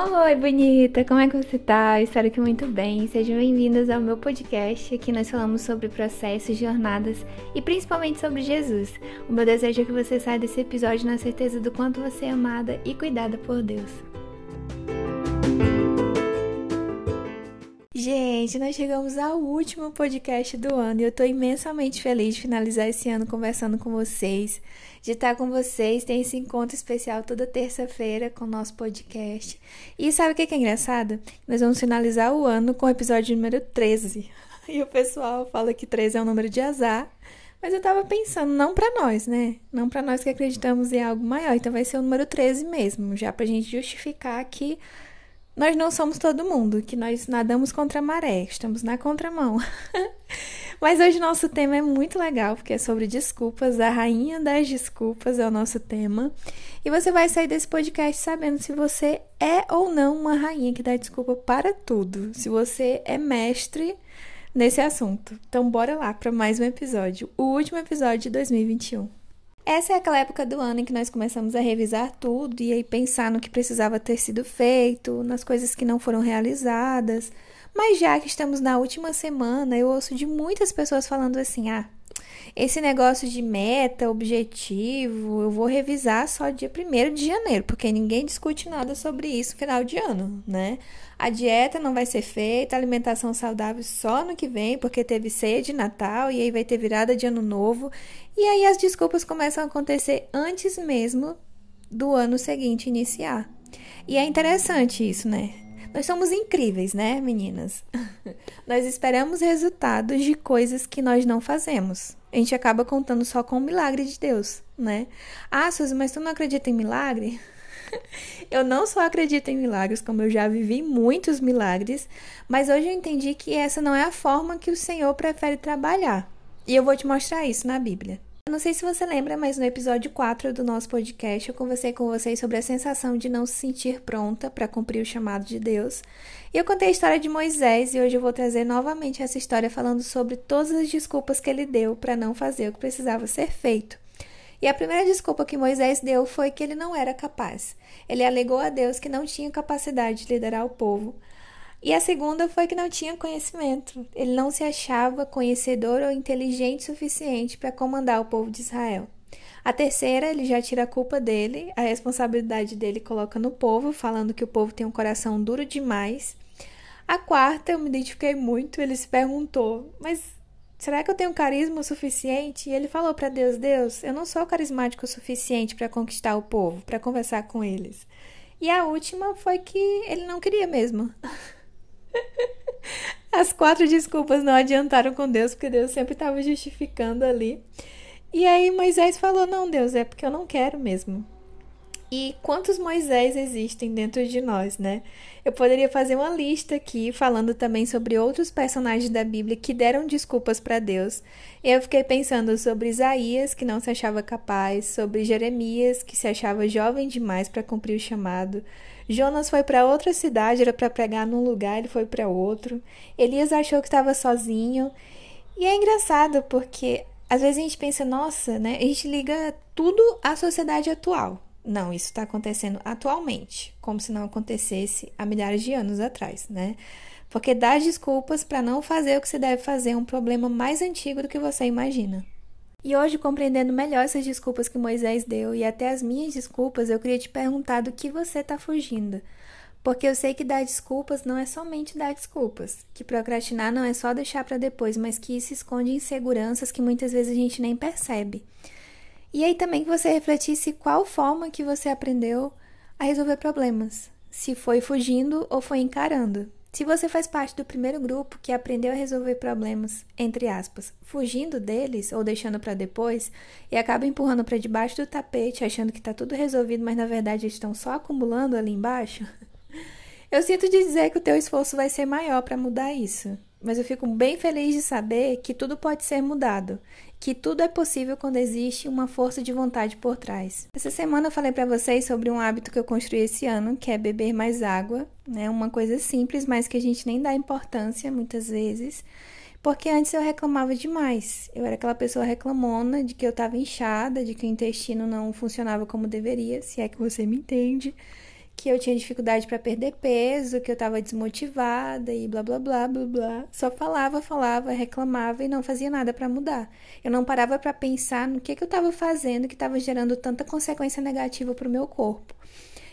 Oi, bonita! Como é que você tá? Espero que muito bem. Sejam bem-vindos ao meu podcast. Aqui nós falamos sobre processos, jornadas e principalmente sobre Jesus. O meu desejo é que você saia desse episódio na certeza do quanto você é amada e cuidada por Deus. Gente, nós chegamos ao último podcast do ano e eu tô imensamente feliz de finalizar esse ano conversando com vocês, de estar com vocês. Tem esse encontro especial toda terça-feira com o nosso podcast. E sabe o que é engraçado? Nós vamos finalizar o ano com o episódio número 13. E o pessoal fala que 13 é um número de azar. Mas eu tava pensando, não para nós, né? Não para nós que acreditamos em algo maior. Então vai ser o número 13 mesmo, já pra gente justificar que nós não somos todo mundo, que nós nadamos contra a maré, estamos na contramão. Mas hoje nosso tema é muito legal, porque é sobre desculpas, a rainha das desculpas é o nosso tema. E você vai sair desse podcast sabendo se você é ou não uma rainha que dá desculpa para tudo, se você é mestre nesse assunto. Então bora lá para mais um episódio, o último episódio de 2021. Essa é aquela época do ano em que nós começamos a revisar tudo e aí pensar no que precisava ter sido feito, nas coisas que não foram realizadas. Mas já que estamos na última semana, eu ouço de muitas pessoas falando assim: ah, esse negócio de meta, objetivo, eu vou revisar só dia 1 de janeiro, porque ninguém discute nada sobre isso no final de ano, né? A dieta não vai ser feita, a alimentação saudável só no que vem, porque teve ceia de Natal e aí vai ter virada de ano novo. E aí as desculpas começam a acontecer antes mesmo do ano seguinte iniciar. E é interessante isso, né? Nós somos incríveis, né, meninas? nós esperamos resultados de coisas que nós não fazemos. A gente acaba contando só com o milagre de Deus, né? Ah, Suzy, mas tu não acredita em milagre? eu não só acredito em milagres, como eu já vivi muitos milagres, mas hoje eu entendi que essa não é a forma que o Senhor prefere trabalhar. E eu vou te mostrar isso na Bíblia. Eu não sei se você lembra, mas no episódio 4 do nosso podcast eu conversei com vocês sobre a sensação de não se sentir pronta para cumprir o chamado de Deus. E eu contei a história de Moisés e hoje eu vou trazer novamente essa história falando sobre todas as desculpas que ele deu para não fazer o que precisava ser feito. E a primeira desculpa que Moisés deu foi que ele não era capaz. Ele alegou a Deus que não tinha capacidade de liderar o povo. E a segunda foi que não tinha conhecimento. Ele não se achava conhecedor ou inteligente suficiente para comandar o povo de Israel. A terceira, ele já tira a culpa dele, a responsabilidade dele coloca no povo, falando que o povo tem um coração duro demais. A quarta, eu me identifiquei muito, ele se perguntou: Mas Será que eu tenho carisma o suficiente? E ele falou para Deus: Deus, eu não sou carismático o suficiente para conquistar o povo, para conversar com eles. E a última foi que ele não queria mesmo. As quatro desculpas não adiantaram com Deus, porque Deus sempre estava justificando ali. E aí Moisés falou: Não, Deus, é porque eu não quero mesmo. E quantos Moisés existem dentro de nós, né? Eu poderia fazer uma lista aqui falando também sobre outros personagens da Bíblia que deram desculpas para Deus. Eu fiquei pensando sobre Isaías, que não se achava capaz, sobre Jeremias, que se achava jovem demais para cumprir o chamado. Jonas foi para outra cidade, era para pregar num lugar, ele foi para outro. Elias achou que estava sozinho. E é engraçado porque às vezes a gente pensa, nossa, né? A gente liga tudo à sociedade atual. Não, isso está acontecendo atualmente, como se não acontecesse há milhares de anos atrás, né? Porque dar desculpas para não fazer o que você deve fazer é um problema mais antigo do que você imagina. E hoje, compreendendo melhor essas desculpas que Moisés deu e até as minhas desculpas, eu queria te perguntar do que você está fugindo. Porque eu sei que dar desculpas não é somente dar desculpas, que procrastinar não é só deixar para depois, mas que isso esconde inseguranças que muitas vezes a gente nem percebe. E aí também que você refletisse qual forma que você aprendeu a resolver problemas. Se foi fugindo ou foi encarando. Se você faz parte do primeiro grupo que aprendeu a resolver problemas, entre aspas, fugindo deles ou deixando para depois e acaba empurrando para debaixo do tapete, achando que está tudo resolvido, mas na verdade estão só acumulando ali embaixo, eu sinto dizer que o teu esforço vai ser maior para mudar isso. Mas eu fico bem feliz de saber que tudo pode ser mudado que tudo é possível quando existe uma força de vontade por trás. Essa semana eu falei para vocês sobre um hábito que eu construí esse ano, que é beber mais água, né? Uma coisa simples, mas que a gente nem dá importância muitas vezes. Porque antes eu reclamava demais. Eu era aquela pessoa reclamona de que eu estava inchada, de que o intestino não funcionava como deveria, se é que você me entende que eu tinha dificuldade para perder peso, que eu estava desmotivada e blá blá blá blá blá. Só falava, falava, reclamava e não fazia nada para mudar. Eu não parava para pensar no que, que eu estava fazendo que estava gerando tanta consequência negativa para o meu corpo.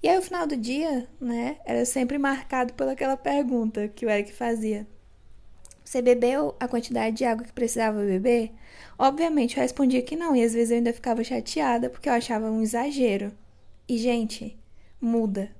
E aí, o final do dia, né, era sempre marcado pelaquela pergunta que o Eric fazia: Você bebeu a quantidade de água que precisava beber? Obviamente, eu respondia que não, e às vezes eu ainda ficava chateada porque eu achava um exagero. E, gente, muda.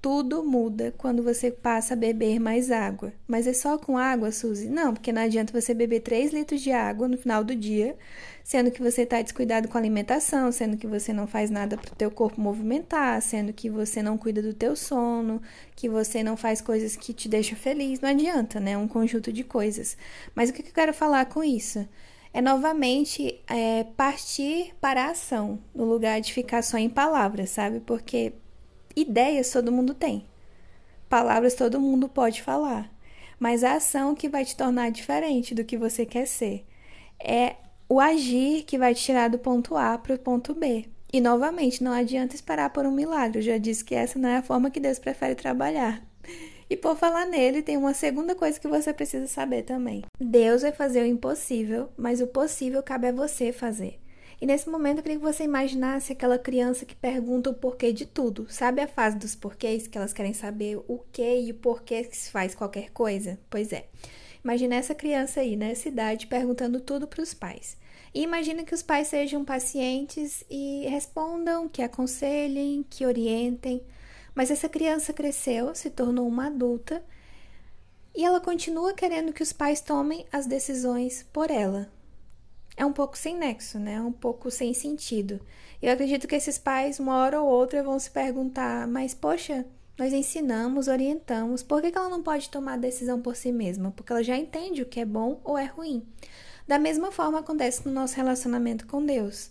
Tudo muda quando você passa a beber mais água. Mas é só com água, Suzy? Não, porque não adianta você beber 3 litros de água no final do dia, sendo que você está descuidado com a alimentação, sendo que você não faz nada para o teu corpo movimentar, sendo que você não cuida do teu sono, que você não faz coisas que te deixam feliz. Não adianta, né? Um conjunto de coisas. Mas o que eu quero falar com isso? é novamente é, partir para a ação, no lugar de ficar só em palavras, sabe? Porque ideias todo mundo tem, palavras todo mundo pode falar, mas a ação que vai te tornar diferente do que você quer ser é o agir que vai te tirar do ponto A para o ponto B. E novamente, não adianta esperar por um milagre. Eu já disse que essa não é a forma que Deus prefere trabalhar. E por falar nele, tem uma segunda coisa que você precisa saber também. Deus vai fazer o impossível, mas o possível cabe a você fazer. E nesse momento eu queria que você imaginasse aquela criança que pergunta o porquê de tudo. Sabe a fase dos porquês, que elas querem saber o que e o porquê que se faz qualquer coisa? Pois é. Imagina essa criança aí, nessa idade, perguntando tudo para os pais. E imagina que os pais sejam pacientes e respondam, que aconselhem, que orientem. Mas essa criança cresceu, se tornou uma adulta e ela continua querendo que os pais tomem as decisões por ela. É um pouco sem nexo, né? Um pouco sem sentido. Eu acredito que esses pais, uma hora ou outra, vão se perguntar: mas poxa, nós ensinamos, orientamos, por que ela não pode tomar a decisão por si mesma? Porque ela já entende o que é bom ou é ruim. Da mesma forma acontece no nosso relacionamento com Deus.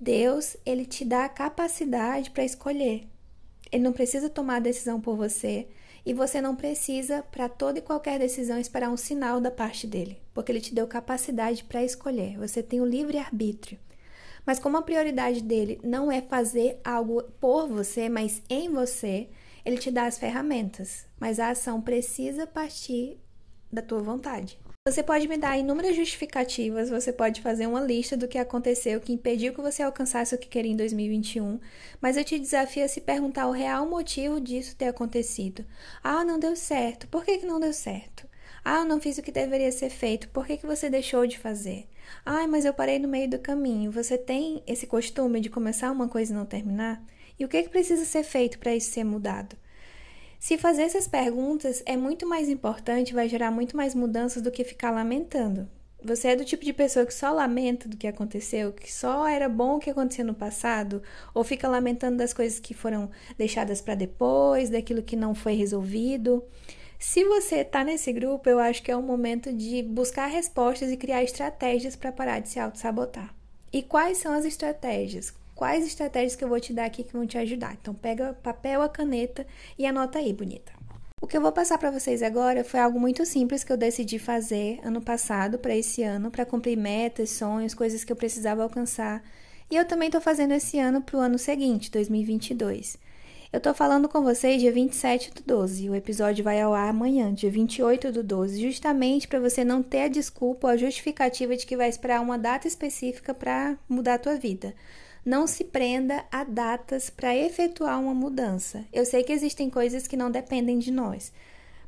Deus, ele te dá a capacidade para escolher. Ele não precisa tomar a decisão por você e você não precisa, para toda e qualquer decisão, esperar um sinal da parte dele, porque ele te deu capacidade para escolher. Você tem o livre arbítrio. Mas como a prioridade dele não é fazer algo por você, mas em você, ele te dá as ferramentas, mas a ação precisa partir da tua vontade. Você pode me dar inúmeras justificativas, você pode fazer uma lista do que aconteceu que impediu que você alcançasse o que queria em 2021, mas eu te desafio a se perguntar o real motivo disso ter acontecido. Ah, não deu certo. Por que, que não deu certo? Ah, eu não fiz o que deveria ser feito. Por que, que você deixou de fazer? Ah, mas eu parei no meio do caminho. Você tem esse costume de começar uma coisa e não terminar? E o que, que precisa ser feito para isso ser mudado? Se fazer essas perguntas é muito mais importante, vai gerar muito mais mudanças do que ficar lamentando. Você é do tipo de pessoa que só lamenta do que aconteceu, que só era bom o que aconteceu no passado, ou fica lamentando das coisas que foram deixadas para depois, daquilo que não foi resolvido. Se você está nesse grupo, eu acho que é o momento de buscar respostas e criar estratégias para parar de se auto-sabotar. E quais são as estratégias? Quais estratégias que eu vou te dar aqui que vão te ajudar. Então pega papel, a caneta e anota aí, bonita. O que eu vou passar para vocês agora foi algo muito simples que eu decidi fazer ano passado para esse ano, para cumprir metas, sonhos, coisas que eu precisava alcançar. E eu também estou fazendo esse ano para o ano seguinte, 2022. Eu estou falando com vocês dia 27 do 12. O episódio vai ao ar amanhã, dia 28 do 12, justamente para você não ter a desculpa ou a justificativa de que vai esperar uma data específica para mudar a tua vida. Não se prenda a datas para efetuar uma mudança. Eu sei que existem coisas que não dependem de nós,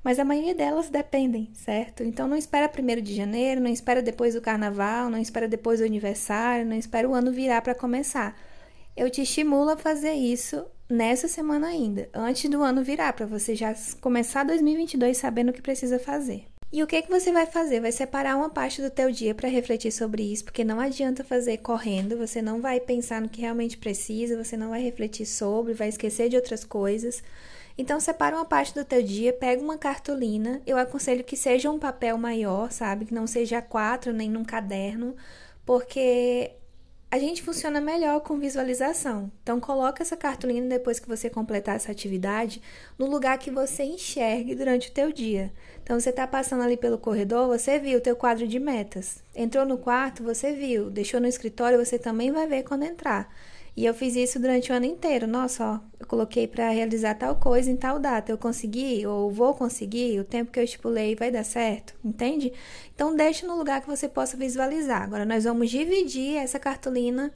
mas a maioria delas dependem, certo? Então não espera 1 de janeiro, não espera depois do carnaval, não espera depois do aniversário, não espera o ano virar para começar. Eu te estimulo a fazer isso nessa semana ainda, antes do ano virar, para você já começar 2022 sabendo o que precisa fazer. E o que, que você vai fazer? Vai separar uma parte do teu dia para refletir sobre isso, porque não adianta fazer correndo, você não vai pensar no que realmente precisa, você não vai refletir sobre, vai esquecer de outras coisas. Então separa uma parte do teu dia, pega uma cartolina. Eu aconselho que seja um papel maior, sabe? Que não seja quatro nem num caderno, porque a gente funciona melhor com visualização. Então coloca essa cartolina depois que você completar essa atividade no lugar que você enxergue durante o teu dia. Então você está passando ali pelo corredor, você viu o teu quadro de metas. Entrou no quarto, você viu. Deixou no escritório, você também vai ver quando entrar. E eu fiz isso durante o ano inteiro. Nossa, ó, coloquei para realizar tal coisa em tal data. Eu consegui ou vou conseguir, o tempo que eu estipulei vai dar certo, entende? Então deixa no lugar que você possa visualizar. Agora nós vamos dividir essa cartolina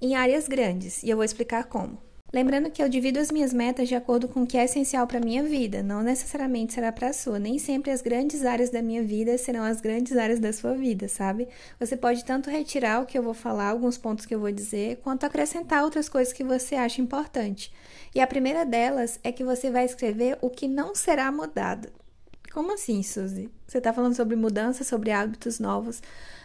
em áreas grandes e eu vou explicar como. Lembrando que eu divido as minhas metas de acordo com o que é essencial para a minha vida, não necessariamente será para a sua. Nem sempre as grandes áreas da minha vida serão as grandes áreas da sua vida, sabe? Você pode tanto retirar o que eu vou falar, alguns pontos que eu vou dizer, quanto acrescentar outras coisas que você acha importante. E a primeira delas é que você vai escrever o que não será mudado. Como assim, Suzy? Você está falando sobre mudança, sobre hábitos novos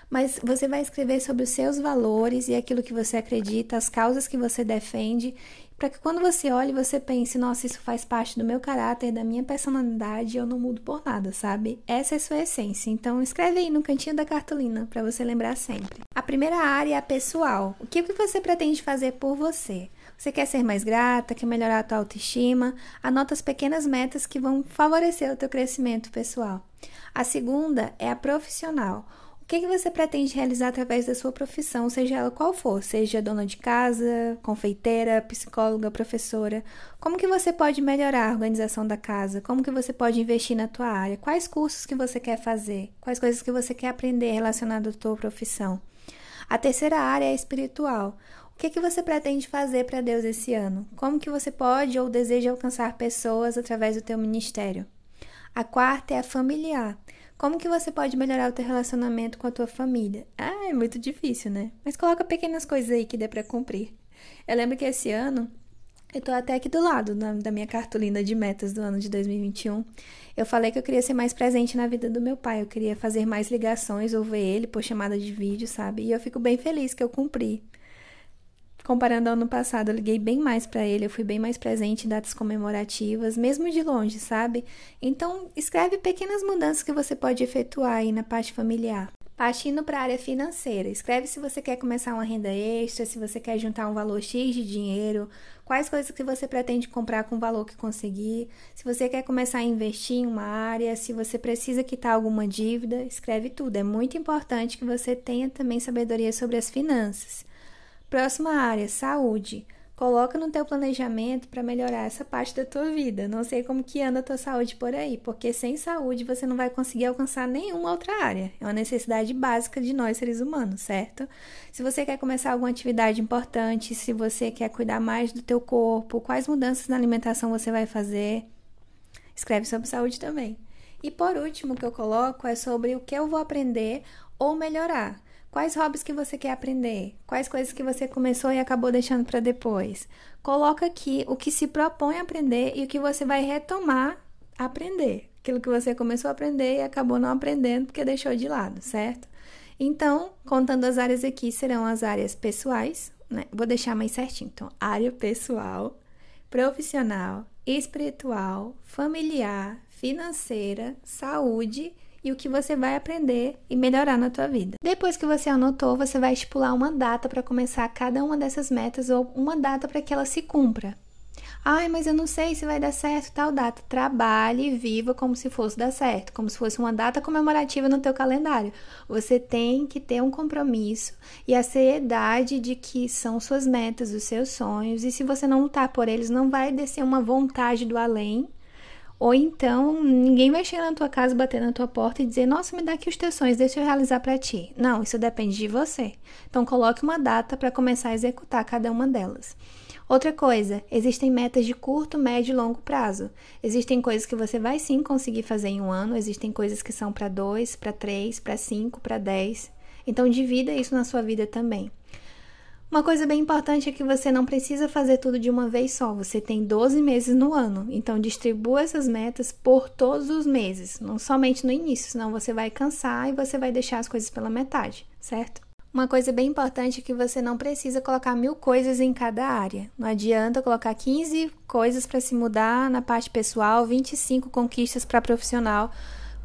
mas você vai escrever sobre os seus valores e aquilo que você acredita, as causas que você defende para que quando você olhe, você pense: nossa, isso faz parte do meu caráter, da minha personalidade, eu não mudo por nada, sabe? Essa é a sua essência. Então, escreve aí no cantinho da cartolina para você lembrar sempre. A primeira área é a pessoal. O que você pretende fazer por você? Você quer ser mais grata, quer melhorar a tua autoestima? Anota as pequenas metas que vão favorecer o teu crescimento pessoal. A segunda é a profissional. O que, que você pretende realizar através da sua profissão, seja ela qual for, seja dona de casa, confeiteira, psicóloga, professora? Como que você pode melhorar a organização da casa? Como que você pode investir na tua área? Quais cursos que você quer fazer? Quais coisas que você quer aprender relacionadas à tua profissão? A terceira área é espiritual. O que, que você pretende fazer para Deus esse ano? Como que você pode ou deseja alcançar pessoas através do teu ministério? A quarta é a familiar. Como que você pode melhorar o teu relacionamento com a tua família? Ah, é muito difícil, né? Mas coloca pequenas coisas aí que dê para cumprir. Eu lembro que esse ano eu tô até aqui do lado na, da minha cartolina de metas do ano de 2021. Eu falei que eu queria ser mais presente na vida do meu pai. Eu queria fazer mais ligações, ouvir ele por chamada de vídeo, sabe? E eu fico bem feliz que eu cumpri. Comparando ao ano passado, eu liguei bem mais para ele, eu fui bem mais presente em datas comemorativas, mesmo de longe, sabe? Então, escreve pequenas mudanças que você pode efetuar aí na parte familiar. Partindo para a área financeira, escreve se você quer começar uma renda extra, se você quer juntar um valor X de dinheiro, quais coisas que você pretende comprar com o valor que conseguir, se você quer começar a investir em uma área, se você precisa quitar alguma dívida, escreve tudo. É muito importante que você tenha também sabedoria sobre as finanças. Próxima área, saúde. Coloca no teu planejamento para melhorar essa parte da tua vida. Não sei como que anda a tua saúde por aí, porque sem saúde você não vai conseguir alcançar nenhuma outra área. É uma necessidade básica de nós seres humanos, certo? Se você quer começar alguma atividade importante, se você quer cuidar mais do teu corpo, quais mudanças na alimentação você vai fazer, escreve sobre saúde também. E por último, o que eu coloco é sobre o que eu vou aprender ou melhorar. Quais hobbies que você quer aprender? Quais coisas que você começou e acabou deixando para depois? Coloca aqui o que se propõe a aprender e o que você vai retomar aprender. Aquilo que você começou a aprender e acabou não aprendendo porque deixou de lado, certo? Então, contando as áreas aqui, serão as áreas pessoais, né? Vou deixar mais certinho. Então, área pessoal, profissional, espiritual, familiar, financeira, saúde e o que você vai aprender e melhorar na tua vida. Depois que você anotou, você vai estipular uma data para começar cada uma dessas metas ou uma data para que ela se cumpra. Ai, mas eu não sei se vai dar certo tal data. Trabalhe e viva como se fosse dar certo, como se fosse uma data comemorativa no teu calendário. Você tem que ter um compromisso e a seriedade de que são suas metas, os seus sonhos, e se você não lutar por eles, não vai descer uma vontade do além ou então, ninguém vai chegar na tua casa, bater na tua porta e dizer: Nossa, me dá aqui os teus sonhos, deixa eu realizar para ti. Não, isso depende de você. Então, coloque uma data para começar a executar cada uma delas. Outra coisa, existem metas de curto, médio e longo prazo. Existem coisas que você vai sim conseguir fazer em um ano, existem coisas que são para dois, para três, para cinco, para dez. Então, divida isso na sua vida também. Uma coisa bem importante é que você não precisa fazer tudo de uma vez só. Você tem 12 meses no ano. Então, distribua essas metas por todos os meses, não somente no início, senão você vai cansar e você vai deixar as coisas pela metade, certo? Uma coisa bem importante é que você não precisa colocar mil coisas em cada área. Não adianta colocar 15 coisas para se mudar na parte pessoal, 25 conquistas para profissional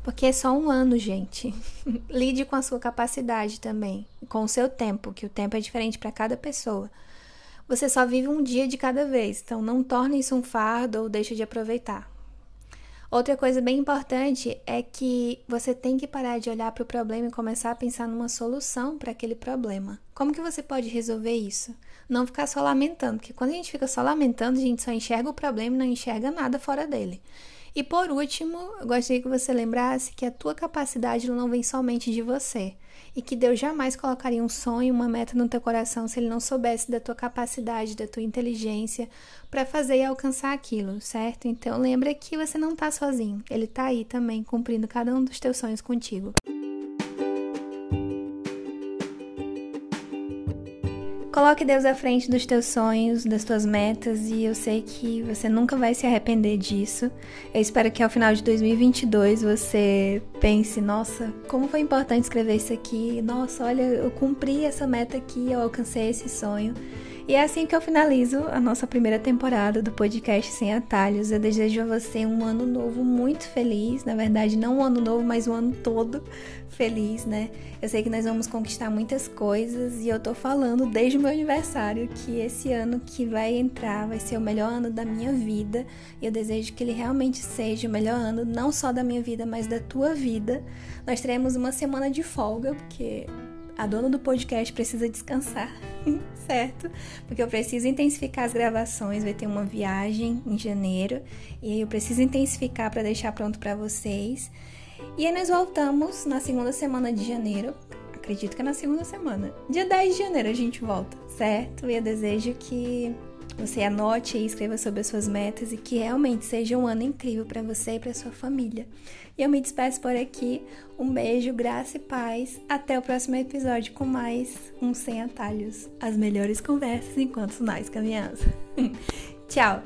porque é só um ano, gente. Lide com a sua capacidade também, com o seu tempo, que o tempo é diferente para cada pessoa. Você só vive um dia de cada vez, então não torne isso um fardo ou deixe de aproveitar. Outra coisa bem importante é que você tem que parar de olhar para o problema e começar a pensar numa solução para aquele problema. Como que você pode resolver isso? Não ficar só lamentando, porque quando a gente fica só lamentando, a gente só enxerga o problema e não enxerga nada fora dele. E por último, eu gostaria que você lembrasse que a tua capacidade não vem somente de você e que Deus jamais colocaria um sonho, uma meta no teu coração se ele não soubesse da tua capacidade, da tua inteligência para fazer e alcançar aquilo, certo? Então lembra que você não está sozinho. Ele está aí também cumprindo cada um dos teus sonhos contigo. Coloque Deus à frente dos teus sonhos, das tuas metas e eu sei que você nunca vai se arrepender disso. Eu espero que ao final de 2022 você pense: nossa, como foi importante escrever isso aqui. Nossa, olha, eu cumpri essa meta aqui, eu alcancei esse sonho. E é assim que eu finalizo a nossa primeira temporada do podcast Sem Atalhos. Eu desejo a você um ano novo muito feliz. Na verdade, não um ano novo, mas um ano todo feliz, né? Eu sei que nós vamos conquistar muitas coisas e eu tô falando desde o meu aniversário que esse ano que vai entrar vai ser o melhor ano da minha vida. E eu desejo que ele realmente seja o melhor ano, não só da minha vida, mas da tua vida. Nós teremos uma semana de folga, porque a dona do podcast precisa descansar, certo? Porque eu preciso intensificar as gravações, vai ter uma viagem em janeiro e aí eu preciso intensificar para deixar pronto para vocês. E aí nós voltamos na segunda semana de janeiro. Acredito que é na segunda semana. Dia 10 de janeiro a gente volta, certo? E eu desejo que você anote e escreva sobre as suas metas e que realmente seja um ano incrível para você e para sua família. E eu me despeço por aqui. Um beijo, graça e paz. Até o próximo episódio com mais um Sem Atalhos. As melhores conversas enquanto nós caminhamos. Tchau!